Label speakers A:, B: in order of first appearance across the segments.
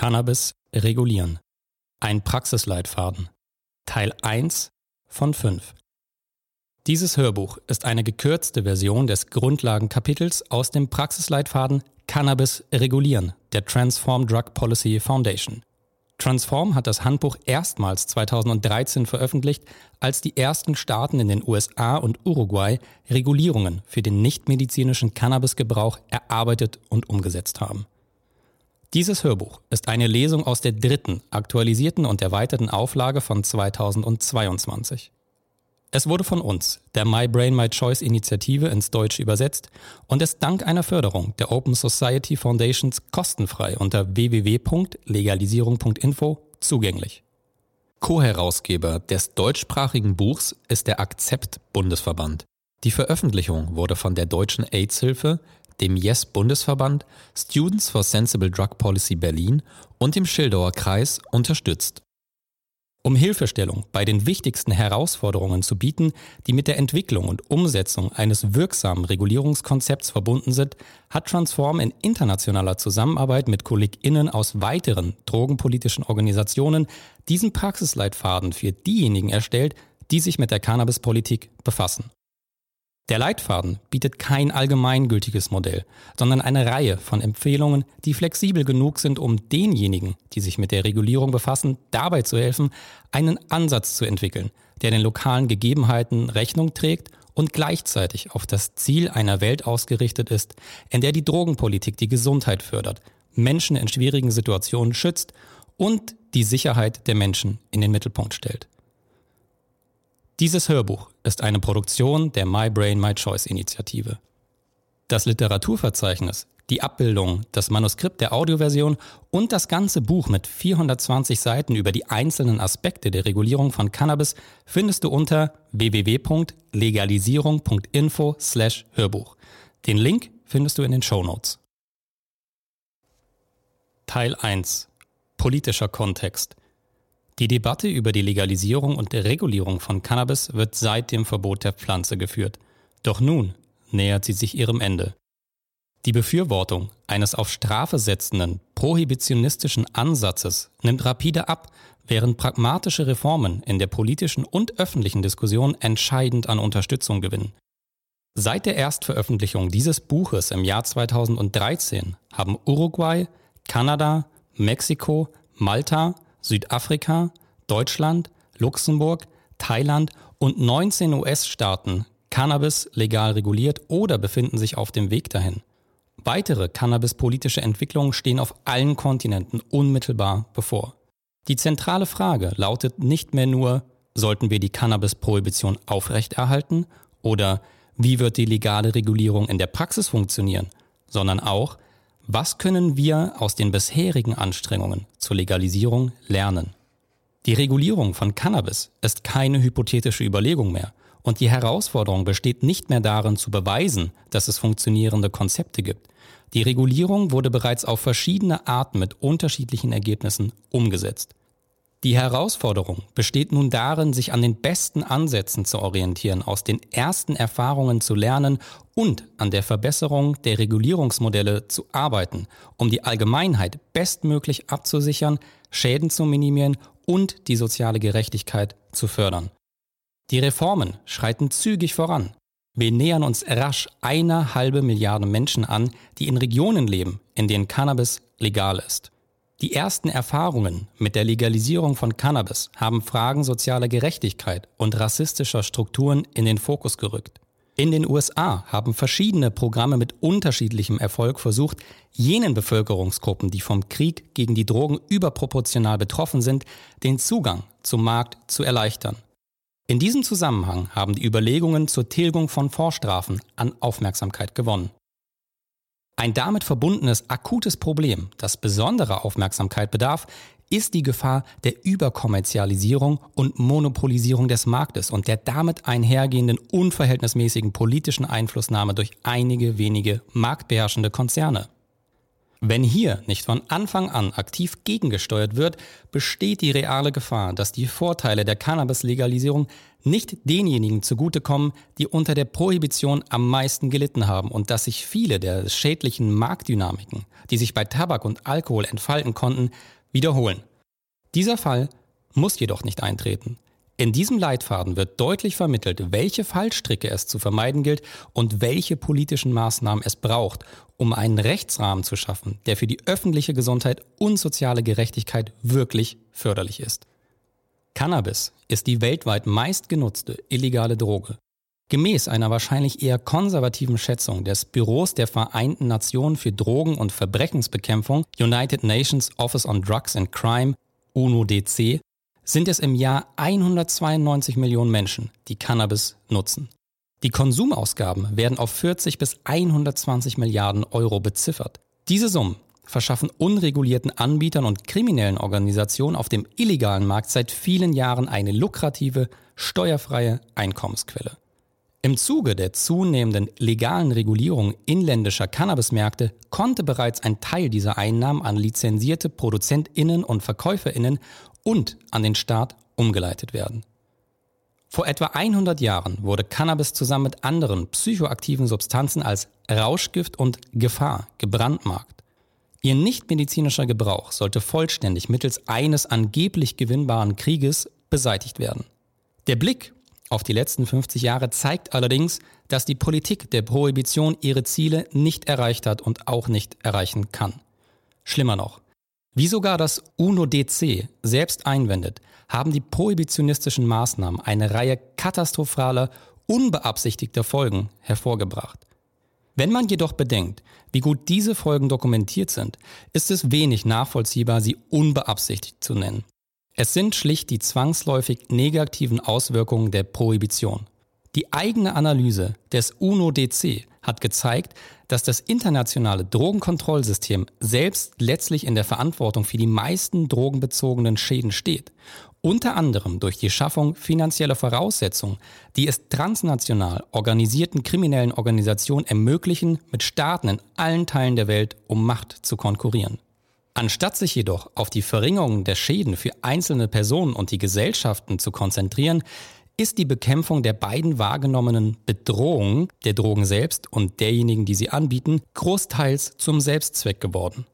A: Cannabis regulieren. Ein Praxisleitfaden. Teil 1 von 5. Dieses Hörbuch ist eine gekürzte Version des Grundlagenkapitels aus dem Praxisleitfaden Cannabis regulieren der Transform Drug Policy Foundation. Transform hat das Handbuch erstmals 2013 veröffentlicht, als die ersten Staaten in den USA und Uruguay Regulierungen für den nichtmedizinischen Cannabisgebrauch erarbeitet und umgesetzt haben. Dieses Hörbuch ist eine Lesung aus der dritten, aktualisierten und erweiterten Auflage von 2022. Es wurde von uns, der My Brain My Choice Initiative, ins Deutsche übersetzt und ist dank einer Förderung der Open Society Foundations kostenfrei unter www.legalisierung.info zugänglich. Co-Herausgeber des deutschsprachigen Buchs ist der Akzept Bundesverband. Die Veröffentlichung wurde von der Deutschen AIDS-Hilfe, dem Yes-Bundesverband, Students for Sensible Drug Policy Berlin und dem Schildauer Kreis unterstützt. Um Hilfestellung bei den wichtigsten Herausforderungen zu bieten, die mit der Entwicklung und Umsetzung eines wirksamen Regulierungskonzepts verbunden sind, hat Transform in internationaler Zusammenarbeit mit KollegInnen aus weiteren drogenpolitischen Organisationen diesen Praxisleitfaden für diejenigen erstellt, die sich mit der Cannabispolitik befassen. Der Leitfaden bietet kein allgemeingültiges Modell, sondern eine Reihe von Empfehlungen, die flexibel genug sind, um denjenigen, die sich mit der Regulierung befassen, dabei zu helfen, einen Ansatz zu entwickeln, der den lokalen Gegebenheiten Rechnung trägt und gleichzeitig auf das Ziel einer Welt ausgerichtet ist, in der die Drogenpolitik die Gesundheit fördert, Menschen in schwierigen Situationen schützt und die Sicherheit der Menschen in den Mittelpunkt stellt. Dieses Hörbuch ist eine Produktion der My Brain My Choice Initiative. Das Literaturverzeichnis, die Abbildung, das Manuskript der Audioversion und das ganze Buch mit 420 Seiten über die einzelnen Aspekte der Regulierung von Cannabis findest du unter www.legalisierung.info/hörbuch. Den Link findest du in den Show Notes. Teil 1 Politischer Kontext die Debatte über die Legalisierung und Regulierung von Cannabis wird seit dem Verbot der Pflanze geführt. Doch nun nähert sie sich ihrem Ende. Die Befürwortung eines auf Strafe setzenden, prohibitionistischen Ansatzes nimmt rapide ab, während pragmatische Reformen in der politischen und öffentlichen Diskussion entscheidend an Unterstützung gewinnen. Seit der Erstveröffentlichung dieses Buches im Jahr 2013 haben Uruguay, Kanada, Mexiko, Malta, Südafrika, Deutschland, Luxemburg, Thailand und 19 US-Staaten Cannabis legal reguliert oder befinden sich auf dem Weg dahin. Weitere cannabispolitische Entwicklungen stehen auf allen Kontinenten unmittelbar bevor. Die zentrale Frage lautet nicht mehr nur, sollten wir die Cannabis-Prohibition aufrechterhalten oder wie wird die legale Regulierung in der Praxis funktionieren, sondern auch, was können wir aus den bisherigen Anstrengungen zur Legalisierung lernen? Die Regulierung von Cannabis ist keine hypothetische Überlegung mehr und die Herausforderung besteht nicht mehr darin zu beweisen, dass es funktionierende Konzepte gibt. Die Regulierung wurde bereits auf verschiedene Arten mit unterschiedlichen Ergebnissen umgesetzt. Die Herausforderung besteht nun darin, sich an den besten Ansätzen zu orientieren, aus den ersten Erfahrungen zu lernen und an der Verbesserung der Regulierungsmodelle zu arbeiten, um die Allgemeinheit bestmöglich abzusichern, Schäden zu minimieren und die soziale Gerechtigkeit zu fördern. Die Reformen schreiten zügig voran. Wir nähern uns rasch eine halbe Milliarde Menschen an, die in Regionen leben, in denen Cannabis legal ist. Die ersten Erfahrungen mit der Legalisierung von Cannabis haben Fragen sozialer Gerechtigkeit und rassistischer Strukturen in den Fokus gerückt. In den USA haben verschiedene Programme mit unterschiedlichem Erfolg versucht, jenen Bevölkerungsgruppen, die vom Krieg gegen die Drogen überproportional betroffen sind, den Zugang zum Markt zu erleichtern. In diesem Zusammenhang haben die Überlegungen zur Tilgung von Vorstrafen an Aufmerksamkeit gewonnen. Ein damit verbundenes akutes Problem, das besondere Aufmerksamkeit bedarf, ist die Gefahr der Überkommerzialisierung und Monopolisierung des Marktes und der damit einhergehenden unverhältnismäßigen politischen Einflussnahme durch einige wenige marktbeherrschende Konzerne. Wenn hier nicht von Anfang an aktiv gegengesteuert wird, besteht die reale Gefahr, dass die Vorteile der Cannabis-Legalisierung nicht denjenigen zugutekommen, die unter der Prohibition am meisten gelitten haben und dass sich viele der schädlichen Marktdynamiken, die sich bei Tabak und Alkohol entfalten konnten, wiederholen. Dieser Fall muss jedoch nicht eintreten. In diesem Leitfaden wird deutlich vermittelt, welche Fallstricke es zu vermeiden gilt und welche politischen Maßnahmen es braucht, um einen Rechtsrahmen zu schaffen, der für die öffentliche Gesundheit und soziale Gerechtigkeit wirklich förderlich ist. Cannabis ist die weltweit meistgenutzte illegale Droge. Gemäß einer wahrscheinlich eher konservativen Schätzung des Büros der Vereinten Nationen für Drogen- und Verbrechensbekämpfung United Nations Office on Drugs and Crime UNODC sind es im Jahr 192 Millionen Menschen, die Cannabis nutzen. Die Konsumausgaben werden auf 40 bis 120 Milliarden Euro beziffert. Diese Summen verschaffen unregulierten Anbietern und kriminellen Organisationen auf dem illegalen Markt seit vielen Jahren eine lukrative, steuerfreie Einkommensquelle. Im Zuge der zunehmenden legalen Regulierung inländischer Cannabismärkte konnte bereits ein Teil dieser Einnahmen an lizenzierte Produzentinnen und Verkäuferinnen und an den Staat umgeleitet werden. Vor etwa 100 Jahren wurde Cannabis zusammen mit anderen psychoaktiven Substanzen als Rauschgift und Gefahr gebrandmarkt. Ihr nichtmedizinischer Gebrauch sollte vollständig mittels eines angeblich gewinnbaren Krieges beseitigt werden. Der Blick auf die letzten 50 Jahre zeigt allerdings, dass die Politik der Prohibition ihre Ziele nicht erreicht hat und auch nicht erreichen kann. Schlimmer noch, wie sogar das UNO-DC selbst einwendet, haben die prohibitionistischen Maßnahmen eine Reihe katastrophaler, unbeabsichtigter Folgen hervorgebracht. Wenn man jedoch bedenkt, wie gut diese Folgen dokumentiert sind, ist es wenig nachvollziehbar, sie unbeabsichtigt zu nennen. Es sind schlicht die zwangsläufig negativen Auswirkungen der Prohibition. Die eigene Analyse des UNO-DC hat gezeigt, dass das internationale Drogenkontrollsystem selbst letztlich in der Verantwortung für die meisten drogenbezogenen Schäden steht. Unter anderem durch die Schaffung finanzieller Voraussetzungen, die es transnational organisierten kriminellen Organisationen ermöglichen, mit Staaten in allen Teilen der Welt um Macht zu konkurrieren. Anstatt sich jedoch auf die Verringerung der Schäden für einzelne Personen und die Gesellschaften zu konzentrieren, ist die Bekämpfung der beiden wahrgenommenen Bedrohungen, der Drogen selbst und derjenigen, die sie anbieten, großteils zum Selbstzweck geworden.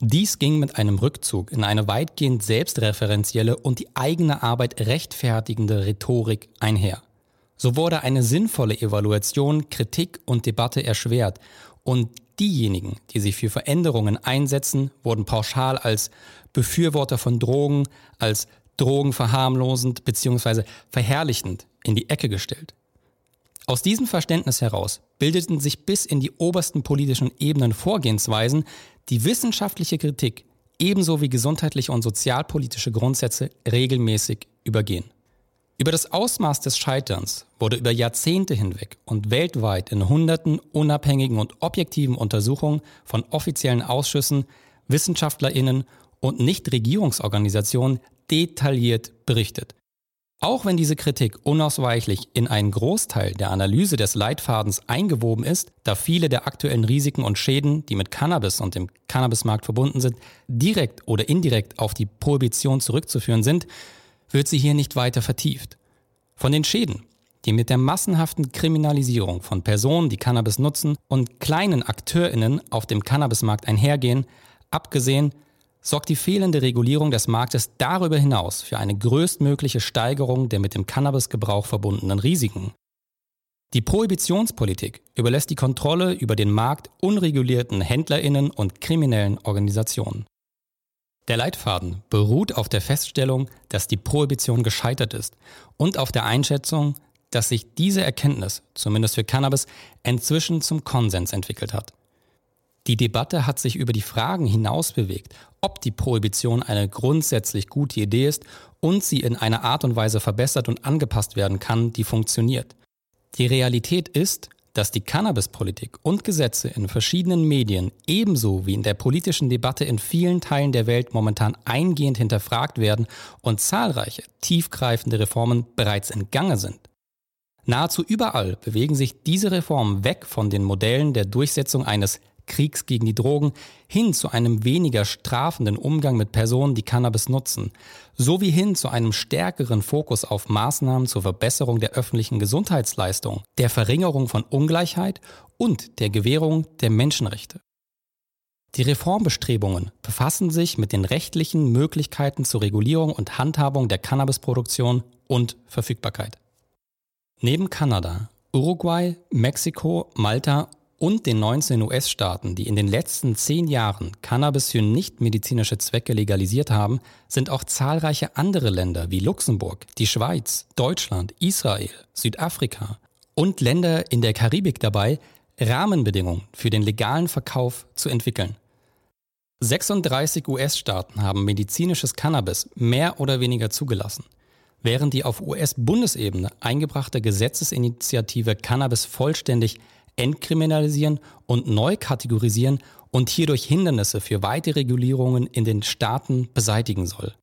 A: Dies ging mit einem Rückzug in eine weitgehend selbstreferenzielle und die eigene Arbeit rechtfertigende Rhetorik einher. So wurde eine sinnvolle Evaluation, Kritik und Debatte erschwert und diejenigen, die sich für Veränderungen einsetzen, wurden pauschal als Befürworter von Drogen, als Drogen verharmlosend bzw. verherrlichend in die Ecke gestellt. Aus diesem Verständnis heraus bildeten sich bis in die obersten politischen Ebenen Vorgehensweisen, die wissenschaftliche Kritik ebenso wie gesundheitliche und sozialpolitische Grundsätze regelmäßig übergehen. Über das Ausmaß des Scheiterns wurde über Jahrzehnte hinweg und weltweit in hunderten unabhängigen und objektiven Untersuchungen von offiziellen Ausschüssen, Wissenschaftlerinnen und Nichtregierungsorganisationen detailliert berichtet. Auch wenn diese Kritik unausweichlich in einen Großteil der Analyse des Leitfadens eingewoben ist, da viele der aktuellen Risiken und Schäden, die mit Cannabis und dem Cannabismarkt verbunden sind, direkt oder indirekt auf die Prohibition zurückzuführen sind, wird sie hier nicht weiter vertieft. Von den Schäden, die mit der massenhaften Kriminalisierung von Personen, die Cannabis nutzen und kleinen Akteurinnen auf dem Cannabismarkt einhergehen, abgesehen sorgt die fehlende Regulierung des Marktes darüber hinaus für eine größtmögliche Steigerung der mit dem Cannabisgebrauch verbundenen Risiken. Die Prohibitionspolitik überlässt die Kontrolle über den Markt unregulierten Händlerinnen und kriminellen Organisationen. Der Leitfaden beruht auf der Feststellung, dass die Prohibition gescheitert ist und auf der Einschätzung, dass sich diese Erkenntnis, zumindest für Cannabis, inzwischen zum Konsens entwickelt hat. Die Debatte hat sich über die Fragen hinaus bewegt, ob die Prohibition eine grundsätzlich gute Idee ist und sie in einer Art und Weise verbessert und angepasst werden kann, die funktioniert. Die Realität ist, dass die Cannabispolitik und Gesetze in verschiedenen Medien ebenso wie in der politischen Debatte in vielen Teilen der Welt momentan eingehend hinterfragt werden und zahlreiche tiefgreifende Reformen bereits in Gange sind. Nahezu überall bewegen sich diese Reformen weg von den Modellen der Durchsetzung eines Kriegs gegen die Drogen hin zu einem weniger strafenden Umgang mit Personen, die Cannabis nutzen, sowie hin zu einem stärkeren Fokus auf Maßnahmen zur Verbesserung der öffentlichen Gesundheitsleistung, der Verringerung von Ungleichheit und der Gewährung der Menschenrechte. Die Reformbestrebungen befassen sich mit den rechtlichen Möglichkeiten zur Regulierung und Handhabung der Cannabisproduktion und Verfügbarkeit. Neben Kanada, Uruguay, Mexiko, Malta und den 19 US-Staaten, die in den letzten zehn Jahren Cannabis für nichtmedizinische Zwecke legalisiert haben, sind auch zahlreiche andere Länder wie Luxemburg, die Schweiz, Deutschland, Israel, Südafrika und Länder in der Karibik dabei, Rahmenbedingungen für den legalen Verkauf zu entwickeln. 36 US-Staaten haben medizinisches Cannabis mehr oder weniger zugelassen, während die auf US-Bundesebene eingebrachte Gesetzesinitiative Cannabis vollständig entkriminalisieren und neu kategorisieren und hierdurch Hindernisse für weitere Regulierungen in den Staaten beseitigen soll.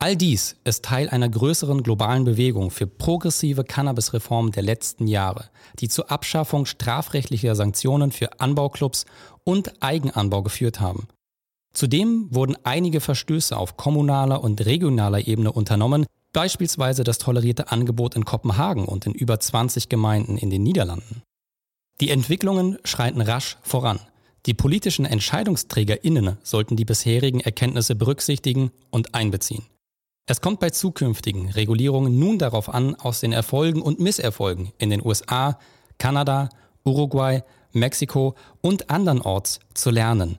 A: All dies ist Teil einer größeren globalen Bewegung für progressive Cannabisreformen der letzten Jahre, die zur Abschaffung strafrechtlicher Sanktionen für Anbauclubs und Eigenanbau geführt haben. Zudem wurden einige Verstöße auf kommunaler und regionaler Ebene unternommen, beispielsweise das tolerierte Angebot in Kopenhagen und in über 20 Gemeinden in den Niederlanden. Die Entwicklungen schreiten rasch voran. Die politischen EntscheidungsträgerInnen sollten die bisherigen Erkenntnisse berücksichtigen und einbeziehen. Es kommt bei zukünftigen Regulierungen nun darauf an, aus den Erfolgen und Misserfolgen in den USA, Kanada, Uruguay, Mexiko und andernorts zu lernen.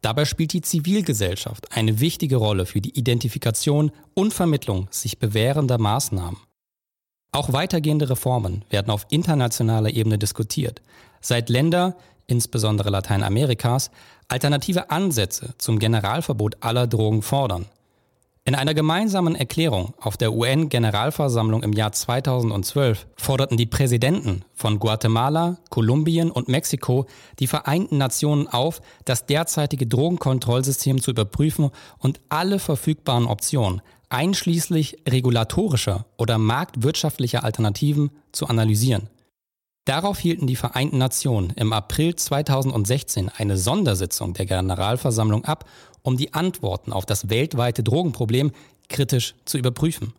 A: Dabei spielt die Zivilgesellschaft eine wichtige Rolle für die Identifikation und Vermittlung sich bewährender Maßnahmen. Auch weitergehende Reformen werden auf internationaler Ebene diskutiert, seit Länder, insbesondere Lateinamerikas, alternative Ansätze zum Generalverbot aller Drogen fordern. In einer gemeinsamen Erklärung auf der UN-Generalversammlung im Jahr 2012 forderten die Präsidenten von Guatemala, Kolumbien und Mexiko die Vereinten Nationen auf, das derzeitige Drogenkontrollsystem zu überprüfen und alle verfügbaren Optionen, einschließlich regulatorischer oder marktwirtschaftlicher Alternativen, zu analysieren. Darauf hielten die Vereinten Nationen im April 2016 eine Sondersitzung der Generalversammlung ab um die Antworten auf das weltweite Drogenproblem kritisch zu überprüfen.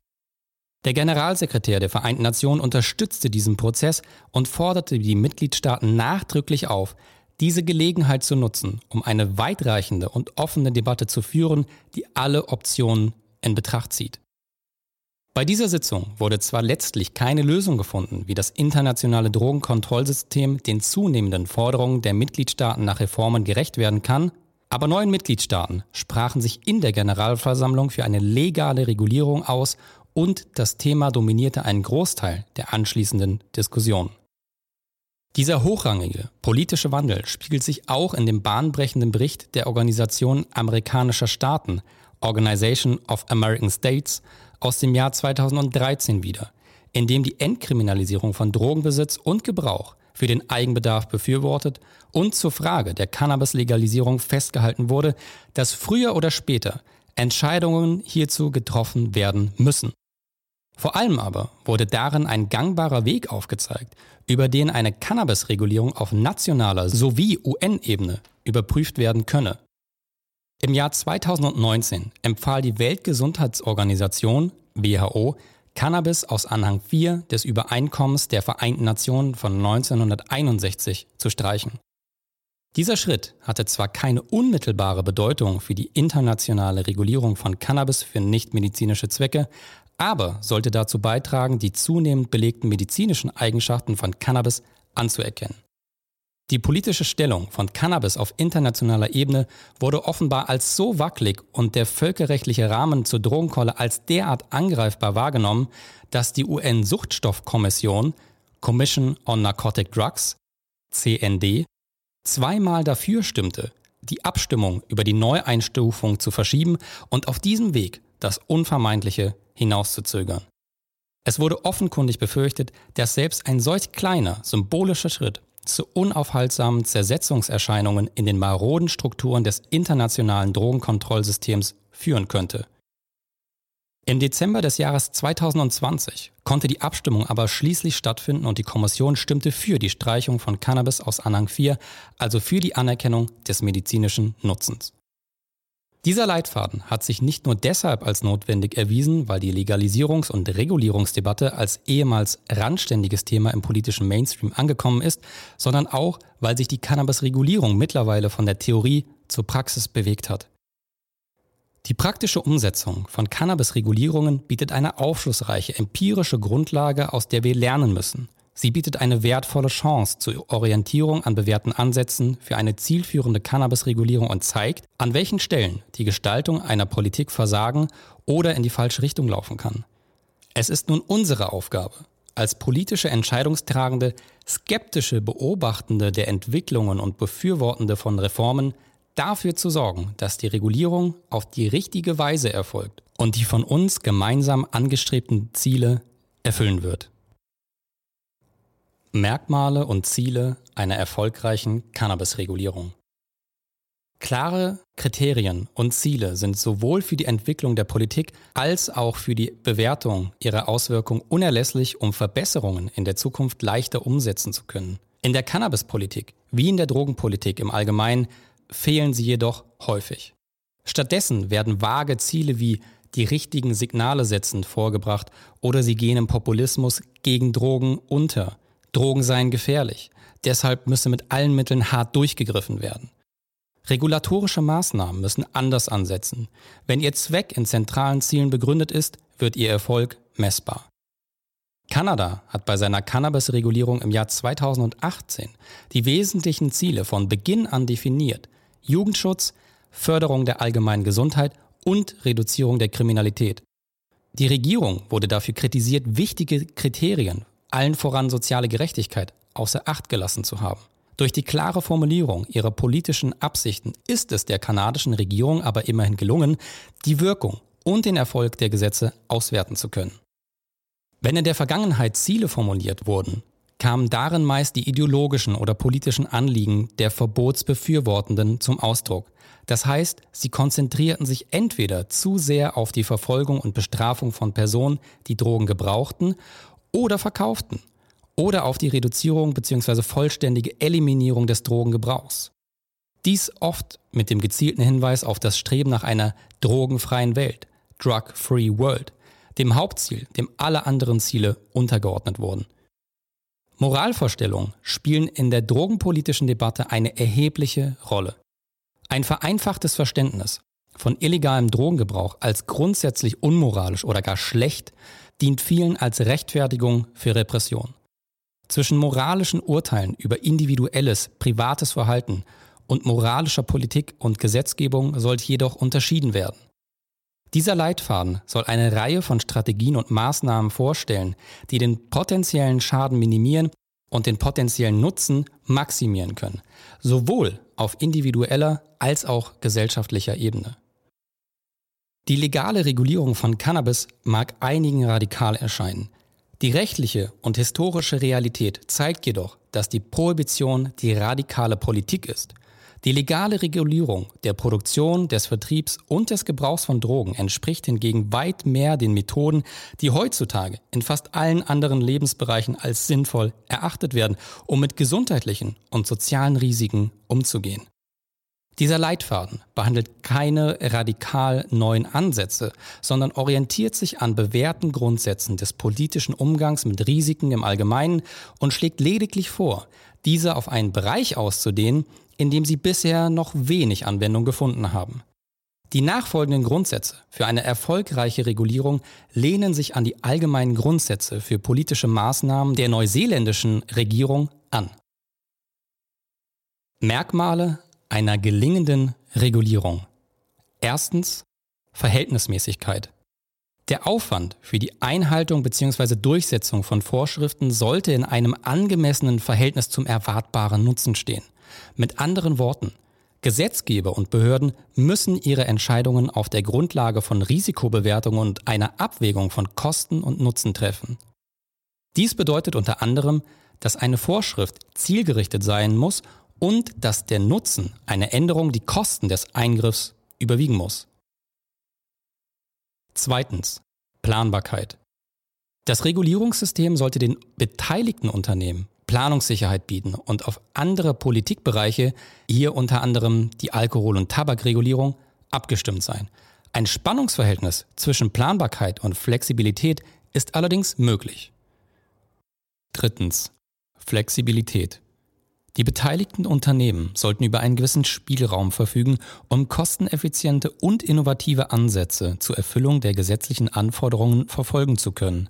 A: Der Generalsekretär der Vereinten Nationen unterstützte diesen Prozess und forderte die Mitgliedstaaten nachdrücklich auf, diese Gelegenheit zu nutzen, um eine weitreichende und offene Debatte zu führen, die alle Optionen in Betracht zieht. Bei dieser Sitzung wurde zwar letztlich keine Lösung gefunden, wie das internationale Drogenkontrollsystem den zunehmenden Forderungen der Mitgliedstaaten nach Reformen gerecht werden kann, aber neun Mitgliedstaaten sprachen sich in der Generalversammlung für eine legale Regulierung aus und das Thema dominierte einen Großteil der anschließenden Diskussion. Dieser hochrangige politische Wandel spiegelt sich auch in dem bahnbrechenden Bericht der Organisation amerikanischer Staaten Organization of American States aus dem Jahr 2013 wider, in dem die Entkriminalisierung von Drogenbesitz und Gebrauch für den Eigenbedarf befürwortet und zur Frage der Cannabis-Legalisierung festgehalten wurde, dass früher oder später Entscheidungen hierzu getroffen werden müssen. Vor allem aber wurde darin ein gangbarer Weg aufgezeigt, über den eine Cannabis-Regulierung auf nationaler sowie UN-Ebene überprüft werden könne. Im Jahr 2019 empfahl die Weltgesundheitsorganisation WHO Cannabis aus Anhang 4 des Übereinkommens der Vereinten Nationen von 1961 zu streichen. Dieser Schritt hatte zwar keine unmittelbare Bedeutung für die internationale Regulierung von Cannabis für nichtmedizinische Zwecke, aber sollte dazu beitragen, die zunehmend belegten medizinischen Eigenschaften von Cannabis anzuerkennen. Die politische Stellung von Cannabis auf internationaler Ebene wurde offenbar als so wackelig und der völkerrechtliche Rahmen zur Drogenkolle als derart angreifbar wahrgenommen, dass die UN-Suchtstoffkommission Commission on Narcotic Drugs CND zweimal dafür stimmte, die Abstimmung über die Neueinstufung zu verschieben und auf diesem Weg das Unvermeidliche hinauszuzögern. Es wurde offenkundig befürchtet, dass selbst ein solch kleiner symbolischer Schritt zu unaufhaltsamen Zersetzungserscheinungen in den maroden Strukturen des internationalen Drogenkontrollsystems führen könnte. Im Dezember des Jahres 2020 konnte die Abstimmung aber schließlich stattfinden und die Kommission stimmte für die Streichung von Cannabis aus Anhang 4, also für die Anerkennung des medizinischen Nutzens. Dieser Leitfaden hat sich nicht nur deshalb als notwendig erwiesen, weil die Legalisierungs- und Regulierungsdebatte als ehemals randständiges Thema im politischen Mainstream angekommen ist, sondern auch, weil sich die Cannabis-Regulierung mittlerweile von der Theorie zur Praxis bewegt hat. Die praktische Umsetzung von Cannabis-Regulierungen bietet eine aufschlussreiche empirische Grundlage, aus der wir lernen müssen. Sie bietet eine wertvolle Chance zur Orientierung an bewährten Ansätzen für eine zielführende Cannabis-Regulierung und zeigt, an welchen Stellen die Gestaltung einer Politik versagen oder in die falsche Richtung laufen kann. Es ist nun unsere Aufgabe, als politische Entscheidungstragende, skeptische Beobachtende der Entwicklungen und Befürwortende von Reformen dafür zu sorgen, dass die Regulierung auf die richtige Weise erfolgt und die von uns gemeinsam angestrebten Ziele erfüllen wird. Merkmale und Ziele einer erfolgreichen Cannabis-Regulierung. Klare Kriterien und Ziele sind sowohl für die Entwicklung der Politik als auch für die Bewertung ihrer Auswirkungen unerlässlich, um Verbesserungen in der Zukunft leichter umsetzen zu können. In der Cannabispolitik wie in der Drogenpolitik im Allgemeinen fehlen sie jedoch häufig. Stattdessen werden vage Ziele wie die richtigen Signale setzen vorgebracht oder sie gehen im Populismus gegen Drogen unter. Drogen seien gefährlich. Deshalb müsse mit allen Mitteln hart durchgegriffen werden. Regulatorische Maßnahmen müssen anders ansetzen. Wenn ihr Zweck in zentralen Zielen begründet ist, wird ihr Erfolg messbar. Kanada hat bei seiner Cannabis-Regulierung im Jahr 2018 die wesentlichen Ziele von Beginn an definiert, Jugendschutz, Förderung der allgemeinen Gesundheit und Reduzierung der Kriminalität. Die Regierung wurde dafür kritisiert, wichtige Kriterien, allen voran soziale Gerechtigkeit, außer Acht gelassen zu haben. Durch die klare Formulierung ihrer politischen Absichten ist es der kanadischen Regierung aber immerhin gelungen, die Wirkung und den Erfolg der Gesetze auswerten zu können. Wenn in der Vergangenheit Ziele formuliert wurden, kamen darin meist die ideologischen oder politischen Anliegen der Verbotsbefürwortenden zum Ausdruck. Das heißt, sie konzentrierten sich entweder zu sehr auf die Verfolgung und Bestrafung von Personen, die Drogen gebrauchten oder verkauften, oder auf die Reduzierung bzw. vollständige Eliminierung des Drogengebrauchs. Dies oft mit dem gezielten Hinweis auf das Streben nach einer drogenfreien Welt, Drug-Free World, dem Hauptziel, dem alle anderen Ziele untergeordnet wurden. Moralvorstellungen spielen in der drogenpolitischen Debatte eine erhebliche Rolle. Ein vereinfachtes Verständnis von illegalem Drogengebrauch als grundsätzlich unmoralisch oder gar schlecht dient vielen als Rechtfertigung für Repression. Zwischen moralischen Urteilen über individuelles, privates Verhalten und moralischer Politik und Gesetzgebung sollte jedoch unterschieden werden. Dieser Leitfaden soll eine Reihe von Strategien und Maßnahmen vorstellen, die den potenziellen Schaden minimieren und den potenziellen Nutzen maximieren können, sowohl auf individueller als auch gesellschaftlicher Ebene. Die legale Regulierung von Cannabis mag einigen radikal erscheinen. Die rechtliche und historische Realität zeigt jedoch, dass die Prohibition die radikale Politik ist – die legale Regulierung der Produktion, des Vertriebs und des Gebrauchs von Drogen entspricht hingegen weit mehr den Methoden, die heutzutage in fast allen anderen Lebensbereichen als sinnvoll erachtet werden, um mit gesundheitlichen und sozialen Risiken umzugehen. Dieser Leitfaden behandelt keine radikal neuen Ansätze, sondern orientiert sich an bewährten Grundsätzen des politischen Umgangs mit Risiken im Allgemeinen und schlägt lediglich vor, diese auf einen Bereich auszudehnen, in dem sie bisher noch wenig Anwendung gefunden haben. Die nachfolgenden Grundsätze für eine erfolgreiche Regulierung lehnen sich an die allgemeinen Grundsätze für politische Maßnahmen der neuseeländischen Regierung an. Merkmale einer gelingenden Regulierung. Erstens Verhältnismäßigkeit. Der Aufwand für die Einhaltung bzw. Durchsetzung von Vorschriften sollte in einem angemessenen Verhältnis zum erwartbaren Nutzen stehen. Mit anderen Worten, Gesetzgeber und Behörden müssen ihre Entscheidungen auf der Grundlage von Risikobewertungen und einer Abwägung von Kosten und Nutzen treffen. Dies bedeutet unter anderem, dass eine Vorschrift zielgerichtet sein muss und dass der Nutzen einer Änderung die Kosten des Eingriffs überwiegen muss. Zweitens. Planbarkeit. Das Regulierungssystem sollte den beteiligten Unternehmen Planungssicherheit bieten und auf andere Politikbereiche, hier unter anderem die Alkohol- und Tabakregulierung, abgestimmt sein. Ein Spannungsverhältnis zwischen Planbarkeit und Flexibilität ist allerdings möglich. Drittens. Flexibilität. Die beteiligten Unternehmen sollten über einen gewissen Spielraum verfügen, um kosteneffiziente und innovative Ansätze zur Erfüllung der gesetzlichen Anforderungen verfolgen zu können.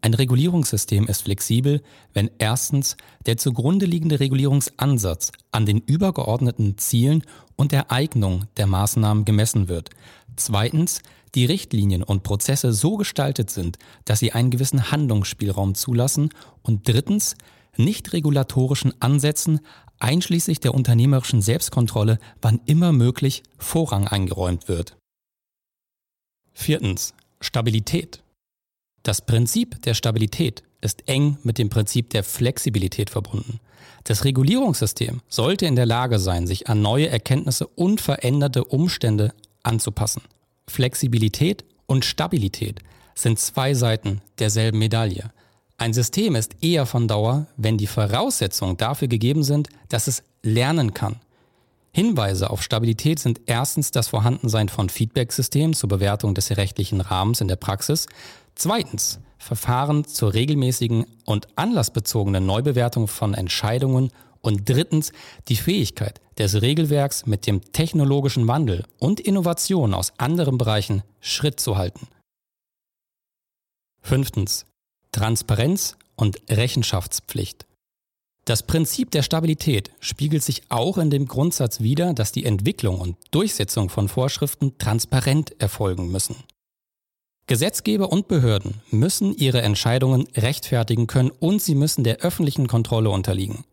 A: Ein Regulierungssystem ist flexibel, wenn erstens der zugrunde liegende Regulierungsansatz an den übergeordneten Zielen und der Eignung der Maßnahmen gemessen wird. Zweitens die Richtlinien und Prozesse so gestaltet sind, dass sie einen gewissen Handlungsspielraum zulassen. Und drittens nicht regulatorischen Ansätzen einschließlich der unternehmerischen Selbstkontrolle, wann immer möglich, Vorrang eingeräumt wird. Viertens. Stabilität. Das Prinzip der Stabilität ist eng mit dem Prinzip der Flexibilität verbunden. Das Regulierungssystem sollte in der Lage sein, sich an neue Erkenntnisse und veränderte Umstände anzupassen. Flexibilität und Stabilität sind zwei Seiten derselben Medaille. Ein System ist eher von Dauer, wenn die Voraussetzungen dafür gegeben sind, dass es lernen kann. Hinweise auf Stabilität sind erstens das Vorhandensein von Feedbacksystemen zur Bewertung des rechtlichen Rahmens in der Praxis, Zweitens Verfahren zur regelmäßigen und anlassbezogenen Neubewertung von Entscheidungen und drittens die Fähigkeit des Regelwerks mit dem technologischen Wandel und Innovationen aus anderen Bereichen Schritt zu halten. Fünftens Transparenz und Rechenschaftspflicht. Das Prinzip der Stabilität spiegelt sich auch in dem Grundsatz wider, dass die Entwicklung und Durchsetzung von Vorschriften transparent erfolgen müssen. Gesetzgeber und Behörden müssen ihre Entscheidungen rechtfertigen können und sie müssen der öffentlichen Kontrolle unterliegen.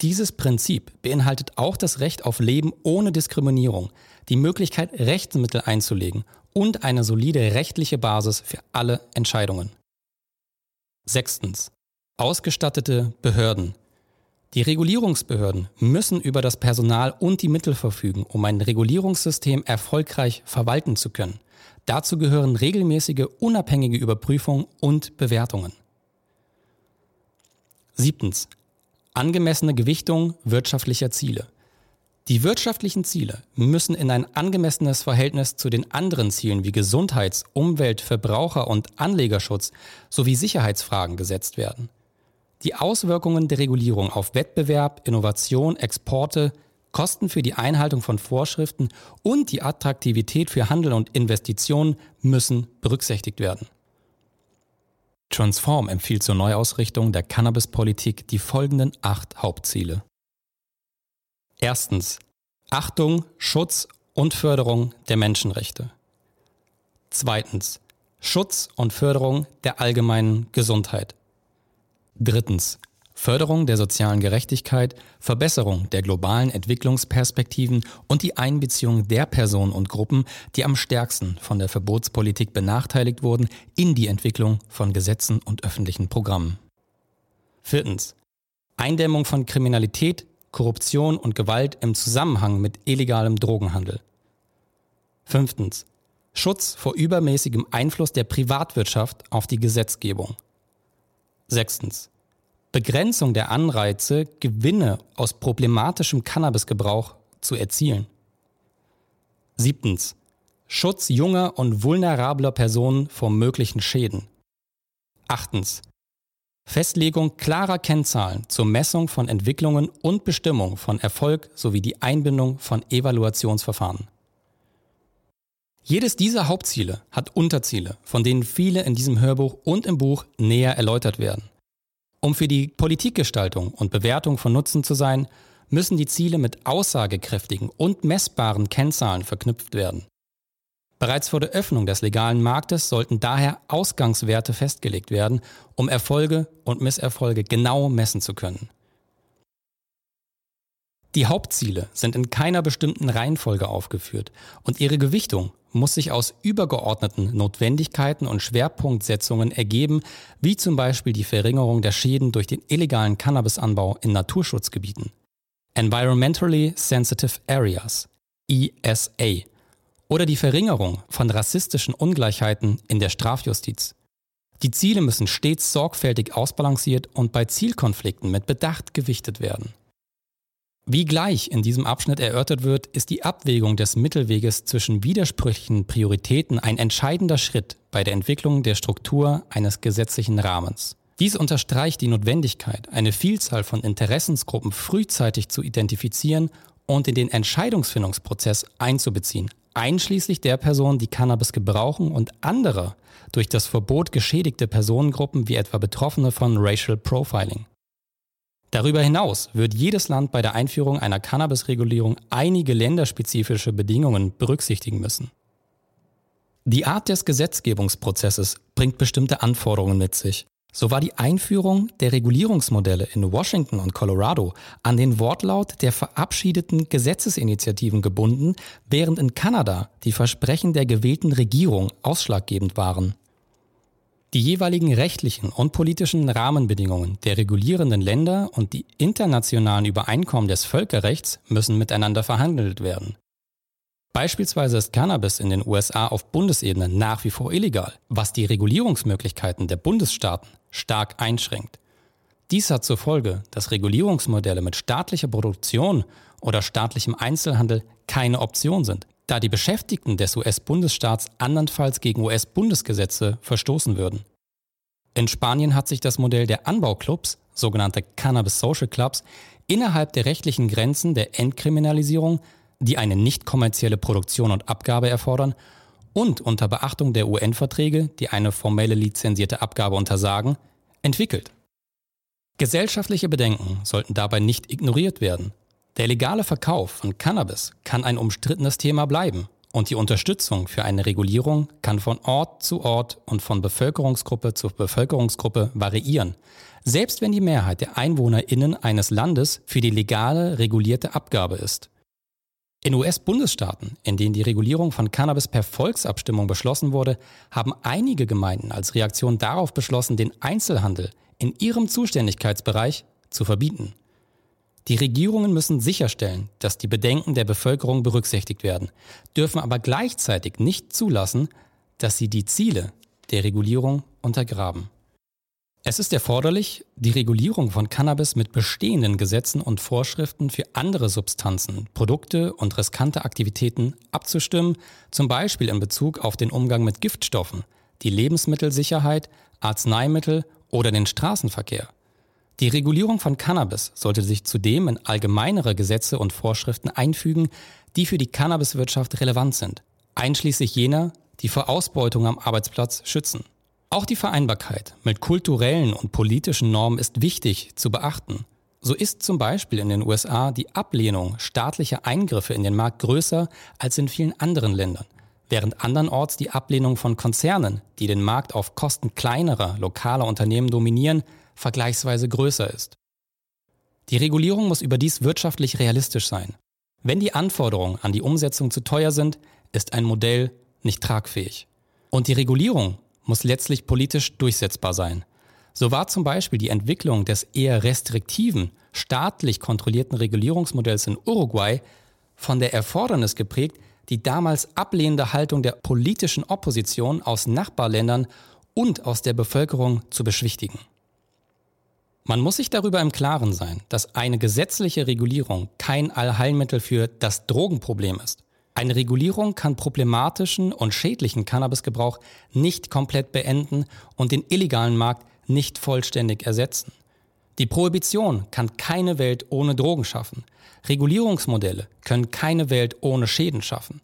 A: Dieses Prinzip beinhaltet auch das Recht auf Leben ohne Diskriminierung, die Möglichkeit, Rechtsmittel einzulegen und eine solide rechtliche Basis für alle Entscheidungen. Sechstens. Ausgestattete Behörden. Die Regulierungsbehörden müssen über das Personal und die Mittel verfügen, um ein Regulierungssystem erfolgreich verwalten zu können. Dazu gehören regelmäßige unabhängige Überprüfungen und Bewertungen. Siebtens. Angemessene Gewichtung wirtschaftlicher Ziele. Die wirtschaftlichen Ziele müssen in ein angemessenes Verhältnis zu den anderen Zielen wie Gesundheits-, Umwelt-, Verbraucher- und Anlegerschutz sowie Sicherheitsfragen gesetzt werden. Die Auswirkungen der Regulierung auf Wettbewerb, Innovation, Exporte, Kosten für die Einhaltung von Vorschriften und die Attraktivität für Handel und Investitionen müssen berücksichtigt werden. Transform empfiehlt zur Neuausrichtung der Cannabispolitik die folgenden acht Hauptziele. Erstens Achtung, Schutz und Förderung der Menschenrechte. Zweitens Schutz und Förderung der allgemeinen Gesundheit. Drittens Förderung der sozialen Gerechtigkeit, Verbesserung der globalen Entwicklungsperspektiven und die Einbeziehung der Personen und Gruppen, die am stärksten von der Verbotspolitik benachteiligt wurden, in die Entwicklung von Gesetzen und öffentlichen Programmen. Viertens. Eindämmung von Kriminalität, Korruption und Gewalt im Zusammenhang mit illegalem Drogenhandel. Fünftens. Schutz vor übermäßigem Einfluss der Privatwirtschaft auf die Gesetzgebung. Sechstens. Begrenzung der Anreize, Gewinne aus problematischem Cannabisgebrauch zu erzielen. Siebtens. Schutz junger und vulnerabler Personen vor möglichen Schäden. Achtens. Festlegung klarer Kennzahlen zur Messung von Entwicklungen und Bestimmung von Erfolg sowie die Einbindung von Evaluationsverfahren. Jedes dieser Hauptziele hat Unterziele, von denen viele in diesem Hörbuch und im Buch näher erläutert werden. Um für die Politikgestaltung und Bewertung von Nutzen zu sein, müssen die Ziele mit aussagekräftigen und messbaren Kennzahlen verknüpft werden. Bereits vor der Öffnung des legalen Marktes sollten daher Ausgangswerte festgelegt werden, um Erfolge und Misserfolge genau messen zu können. Die Hauptziele sind in keiner bestimmten Reihenfolge aufgeführt und ihre Gewichtung muss sich aus übergeordneten Notwendigkeiten und Schwerpunktsetzungen ergeben, wie zum Beispiel die Verringerung der Schäden durch den illegalen Cannabisanbau in Naturschutzgebieten. Environmentally Sensitive Areas, ESA, oder die Verringerung von rassistischen Ungleichheiten in der Strafjustiz. Die Ziele müssen stets sorgfältig ausbalanciert und bei Zielkonflikten mit Bedacht gewichtet werden. Wie gleich in diesem Abschnitt erörtert wird, ist die Abwägung des Mittelweges zwischen widersprüchlichen Prioritäten ein entscheidender Schritt bei der Entwicklung der Struktur eines gesetzlichen Rahmens. Dies unterstreicht die Notwendigkeit, eine Vielzahl von Interessensgruppen frühzeitig zu identifizieren und in den Entscheidungsfindungsprozess einzubeziehen, einschließlich der Personen, die Cannabis gebrauchen und andere durch das Verbot geschädigte Personengruppen wie etwa Betroffene von Racial Profiling. Darüber hinaus wird jedes Land bei der Einführung einer Cannabis-Regulierung einige länderspezifische Bedingungen berücksichtigen müssen. Die Art des Gesetzgebungsprozesses bringt bestimmte Anforderungen mit sich. So war die Einführung der Regulierungsmodelle in Washington und Colorado an den Wortlaut der verabschiedeten Gesetzesinitiativen gebunden, während in Kanada die Versprechen der gewählten Regierung ausschlaggebend waren. Die jeweiligen rechtlichen und politischen Rahmenbedingungen der regulierenden Länder und die internationalen Übereinkommen des Völkerrechts müssen miteinander verhandelt werden. Beispielsweise ist Cannabis in den USA auf Bundesebene nach wie vor illegal, was die Regulierungsmöglichkeiten der Bundesstaaten stark einschränkt. Dies hat zur Folge, dass Regulierungsmodelle mit staatlicher Produktion oder staatlichem Einzelhandel keine Option sind, da die Beschäftigten des US-Bundesstaats andernfalls gegen US-Bundesgesetze verstoßen würden. In Spanien hat sich das Modell der Anbauclubs, sogenannte Cannabis Social Clubs, innerhalb der rechtlichen Grenzen der Entkriminalisierung, die eine nicht kommerzielle Produktion und Abgabe erfordern, und unter Beachtung der UN-Verträge, die eine formelle lizenzierte Abgabe untersagen, entwickelt. Gesellschaftliche Bedenken sollten dabei nicht ignoriert werden, der legale Verkauf von Cannabis kann ein umstrittenes Thema bleiben und die Unterstützung für eine Regulierung kann von Ort zu Ort und von Bevölkerungsgruppe zu Bevölkerungsgruppe variieren, selbst wenn die Mehrheit der Einwohnerinnen eines Landes für die legale regulierte Abgabe ist. In US-Bundesstaaten, in denen die Regulierung von Cannabis per Volksabstimmung beschlossen wurde, haben einige Gemeinden als Reaktion darauf beschlossen, den Einzelhandel in ihrem Zuständigkeitsbereich zu verbieten. Die Regierungen müssen sicherstellen, dass die Bedenken der Bevölkerung berücksichtigt werden, dürfen aber gleichzeitig nicht zulassen, dass sie die Ziele der Regulierung untergraben. Es ist erforderlich, die Regulierung von Cannabis mit bestehenden Gesetzen und Vorschriften für andere Substanzen, Produkte und riskante Aktivitäten abzustimmen, zum Beispiel in Bezug auf den Umgang mit Giftstoffen, die Lebensmittelsicherheit, Arzneimittel oder den Straßenverkehr. Die Regulierung von Cannabis sollte sich zudem in allgemeinere Gesetze und Vorschriften einfügen, die für die Cannabiswirtschaft relevant sind, einschließlich jener, die vor Ausbeutung am Arbeitsplatz schützen. Auch die Vereinbarkeit mit kulturellen und politischen Normen ist wichtig zu beachten. So ist zum Beispiel in den USA die Ablehnung staatlicher Eingriffe in den Markt größer als in vielen anderen Ländern, während andernorts die Ablehnung von Konzernen, die den Markt auf Kosten kleinerer, lokaler Unternehmen dominieren, vergleichsweise größer ist. Die Regulierung muss überdies wirtschaftlich realistisch sein. Wenn die Anforderungen an die Umsetzung zu teuer sind, ist ein Modell nicht tragfähig. Und die Regulierung muss letztlich politisch durchsetzbar sein. So war zum Beispiel die Entwicklung des eher restriktiven, staatlich kontrollierten Regulierungsmodells in Uruguay von der Erfordernis geprägt, die damals ablehnende Haltung der politischen Opposition aus Nachbarländern und aus der Bevölkerung zu beschwichtigen. Man muss sich darüber im Klaren sein, dass eine gesetzliche Regulierung kein Allheilmittel für das Drogenproblem ist. Eine Regulierung kann problematischen und schädlichen Cannabisgebrauch nicht komplett beenden und den illegalen Markt nicht vollständig ersetzen. Die Prohibition kann keine Welt ohne Drogen schaffen. Regulierungsmodelle können keine Welt ohne Schäden schaffen.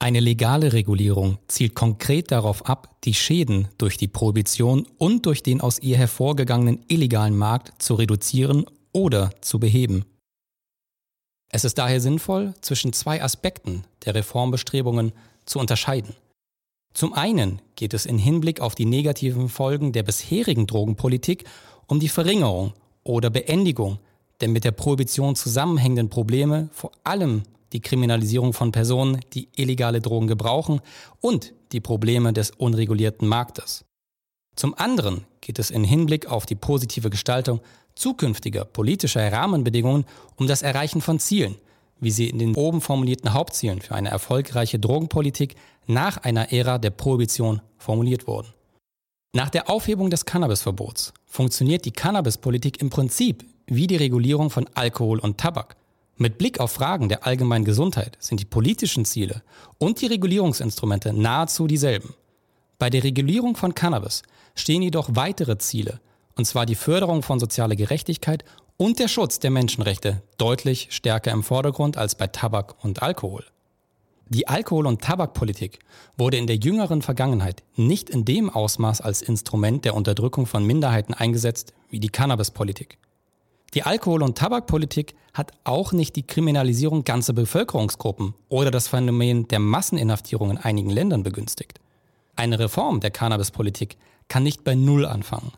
A: Eine legale Regulierung zielt konkret darauf ab, die Schäden durch die Prohibition und durch den aus ihr hervorgegangenen illegalen Markt zu reduzieren oder zu beheben. Es ist daher sinnvoll, zwischen zwei Aspekten der Reformbestrebungen zu unterscheiden. Zum einen geht es in Hinblick auf die negativen Folgen der bisherigen Drogenpolitik um die Verringerung oder Beendigung der mit der Prohibition zusammenhängenden Probleme, vor allem die Kriminalisierung von Personen, die illegale Drogen gebrauchen und die Probleme des unregulierten Marktes. Zum anderen geht es in Hinblick auf die positive Gestaltung zukünftiger politischer Rahmenbedingungen um das Erreichen von Zielen, wie sie in den oben formulierten Hauptzielen für eine erfolgreiche Drogenpolitik nach einer Ära der Prohibition formuliert wurden. Nach der Aufhebung des Cannabisverbots funktioniert die Cannabispolitik im Prinzip wie die Regulierung von Alkohol und Tabak. Mit Blick auf Fragen der allgemeinen Gesundheit sind die politischen Ziele und die Regulierungsinstrumente nahezu dieselben. Bei der Regulierung von Cannabis stehen jedoch weitere Ziele, und zwar die Förderung von sozialer Gerechtigkeit und der Schutz der Menschenrechte deutlich stärker im Vordergrund als bei Tabak und Alkohol. Die Alkohol- und Tabakpolitik wurde in der jüngeren Vergangenheit nicht in dem Ausmaß als Instrument der Unterdrückung von Minderheiten eingesetzt wie die Cannabispolitik. Die Alkohol- und Tabakpolitik hat auch nicht die Kriminalisierung ganzer Bevölkerungsgruppen oder das Phänomen der Masseninhaftierung in einigen Ländern begünstigt. Eine Reform der Cannabispolitik kann nicht bei Null anfangen.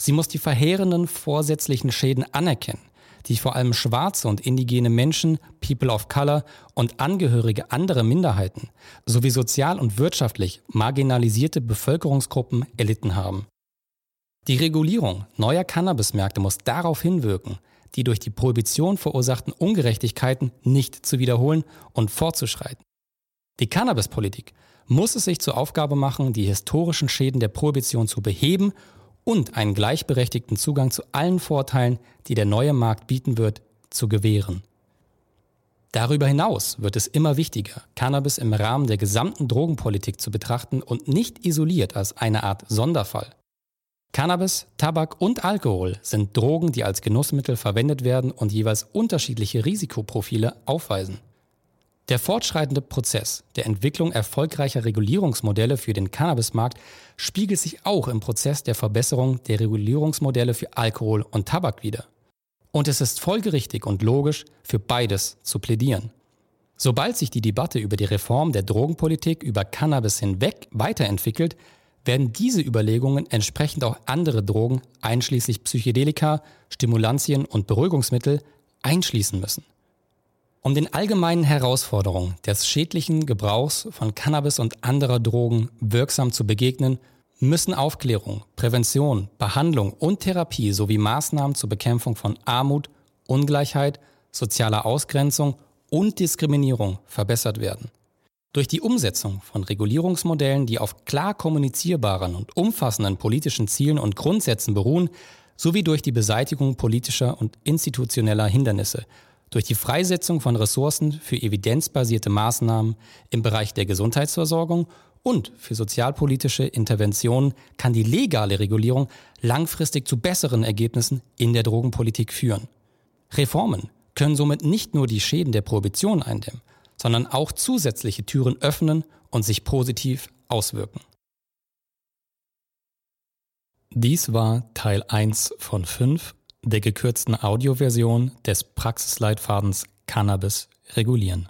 A: Sie muss die verheerenden vorsätzlichen Schäden anerkennen, die vor allem schwarze und indigene Menschen, People of Color und Angehörige anderer Minderheiten sowie sozial und wirtschaftlich marginalisierte Bevölkerungsgruppen erlitten haben. Die Regulierung neuer Cannabismärkte muss darauf hinwirken, die durch die Prohibition verursachten Ungerechtigkeiten nicht zu wiederholen und fortzuschreiten. Die Cannabispolitik muss es sich zur Aufgabe machen, die historischen Schäden der Prohibition zu beheben und einen gleichberechtigten Zugang zu allen Vorteilen, die der neue Markt bieten wird, zu gewähren. Darüber hinaus wird es immer wichtiger, Cannabis im Rahmen der gesamten Drogenpolitik zu betrachten und nicht isoliert als eine Art Sonderfall. Cannabis, Tabak und Alkohol sind Drogen, die als Genussmittel verwendet werden und jeweils unterschiedliche Risikoprofile aufweisen. Der fortschreitende Prozess der Entwicklung erfolgreicher Regulierungsmodelle für den Cannabismarkt spiegelt sich auch im Prozess der Verbesserung der Regulierungsmodelle für Alkohol und Tabak wider. Und es ist folgerichtig und logisch, für beides zu plädieren. Sobald sich die Debatte über die Reform der Drogenpolitik über Cannabis hinweg weiterentwickelt, werden diese Überlegungen entsprechend auch andere Drogen, einschließlich Psychedelika, Stimulantien und Beruhigungsmittel, einschließen müssen. Um den allgemeinen Herausforderungen des schädlichen Gebrauchs von Cannabis und anderer Drogen wirksam zu begegnen, müssen Aufklärung, Prävention, Behandlung und Therapie sowie Maßnahmen zur Bekämpfung von Armut, Ungleichheit, sozialer Ausgrenzung und Diskriminierung verbessert werden. Durch die Umsetzung von Regulierungsmodellen, die auf klar kommunizierbaren und umfassenden politischen Zielen und Grundsätzen beruhen, sowie durch die Beseitigung politischer und institutioneller Hindernisse durch die Freisetzung von Ressourcen für evidenzbasierte Maßnahmen im Bereich der Gesundheitsversorgung und für sozialpolitische Interventionen kann die legale Regulierung langfristig zu besseren Ergebnissen in der Drogenpolitik führen. Reformen können somit nicht nur die Schäden der Prohibition eindämmen, sondern auch zusätzliche Türen öffnen und sich positiv auswirken. Dies war Teil 1 von 5 der gekürzten Audioversion des Praxisleitfadens Cannabis regulieren.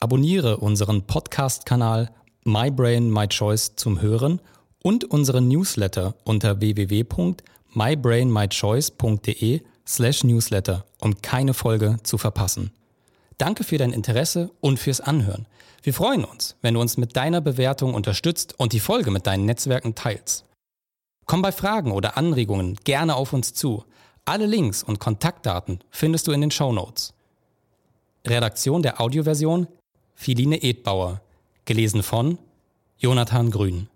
A: Abonniere unseren Podcast-Kanal My Brain, My Choice zum Hören und unseren Newsletter unter www.mybrainmychoice.de slash newsletter, um keine Folge zu verpassen. Danke für dein Interesse und fürs Anhören. Wir freuen uns, wenn du uns mit deiner Bewertung unterstützt und die Folge mit deinen Netzwerken teilst. Komm bei Fragen oder Anregungen gerne auf uns zu. Alle Links und Kontaktdaten findest du in den Show Notes. Redaktion der Audioversion Philine Edbauer, gelesen von Jonathan Grün.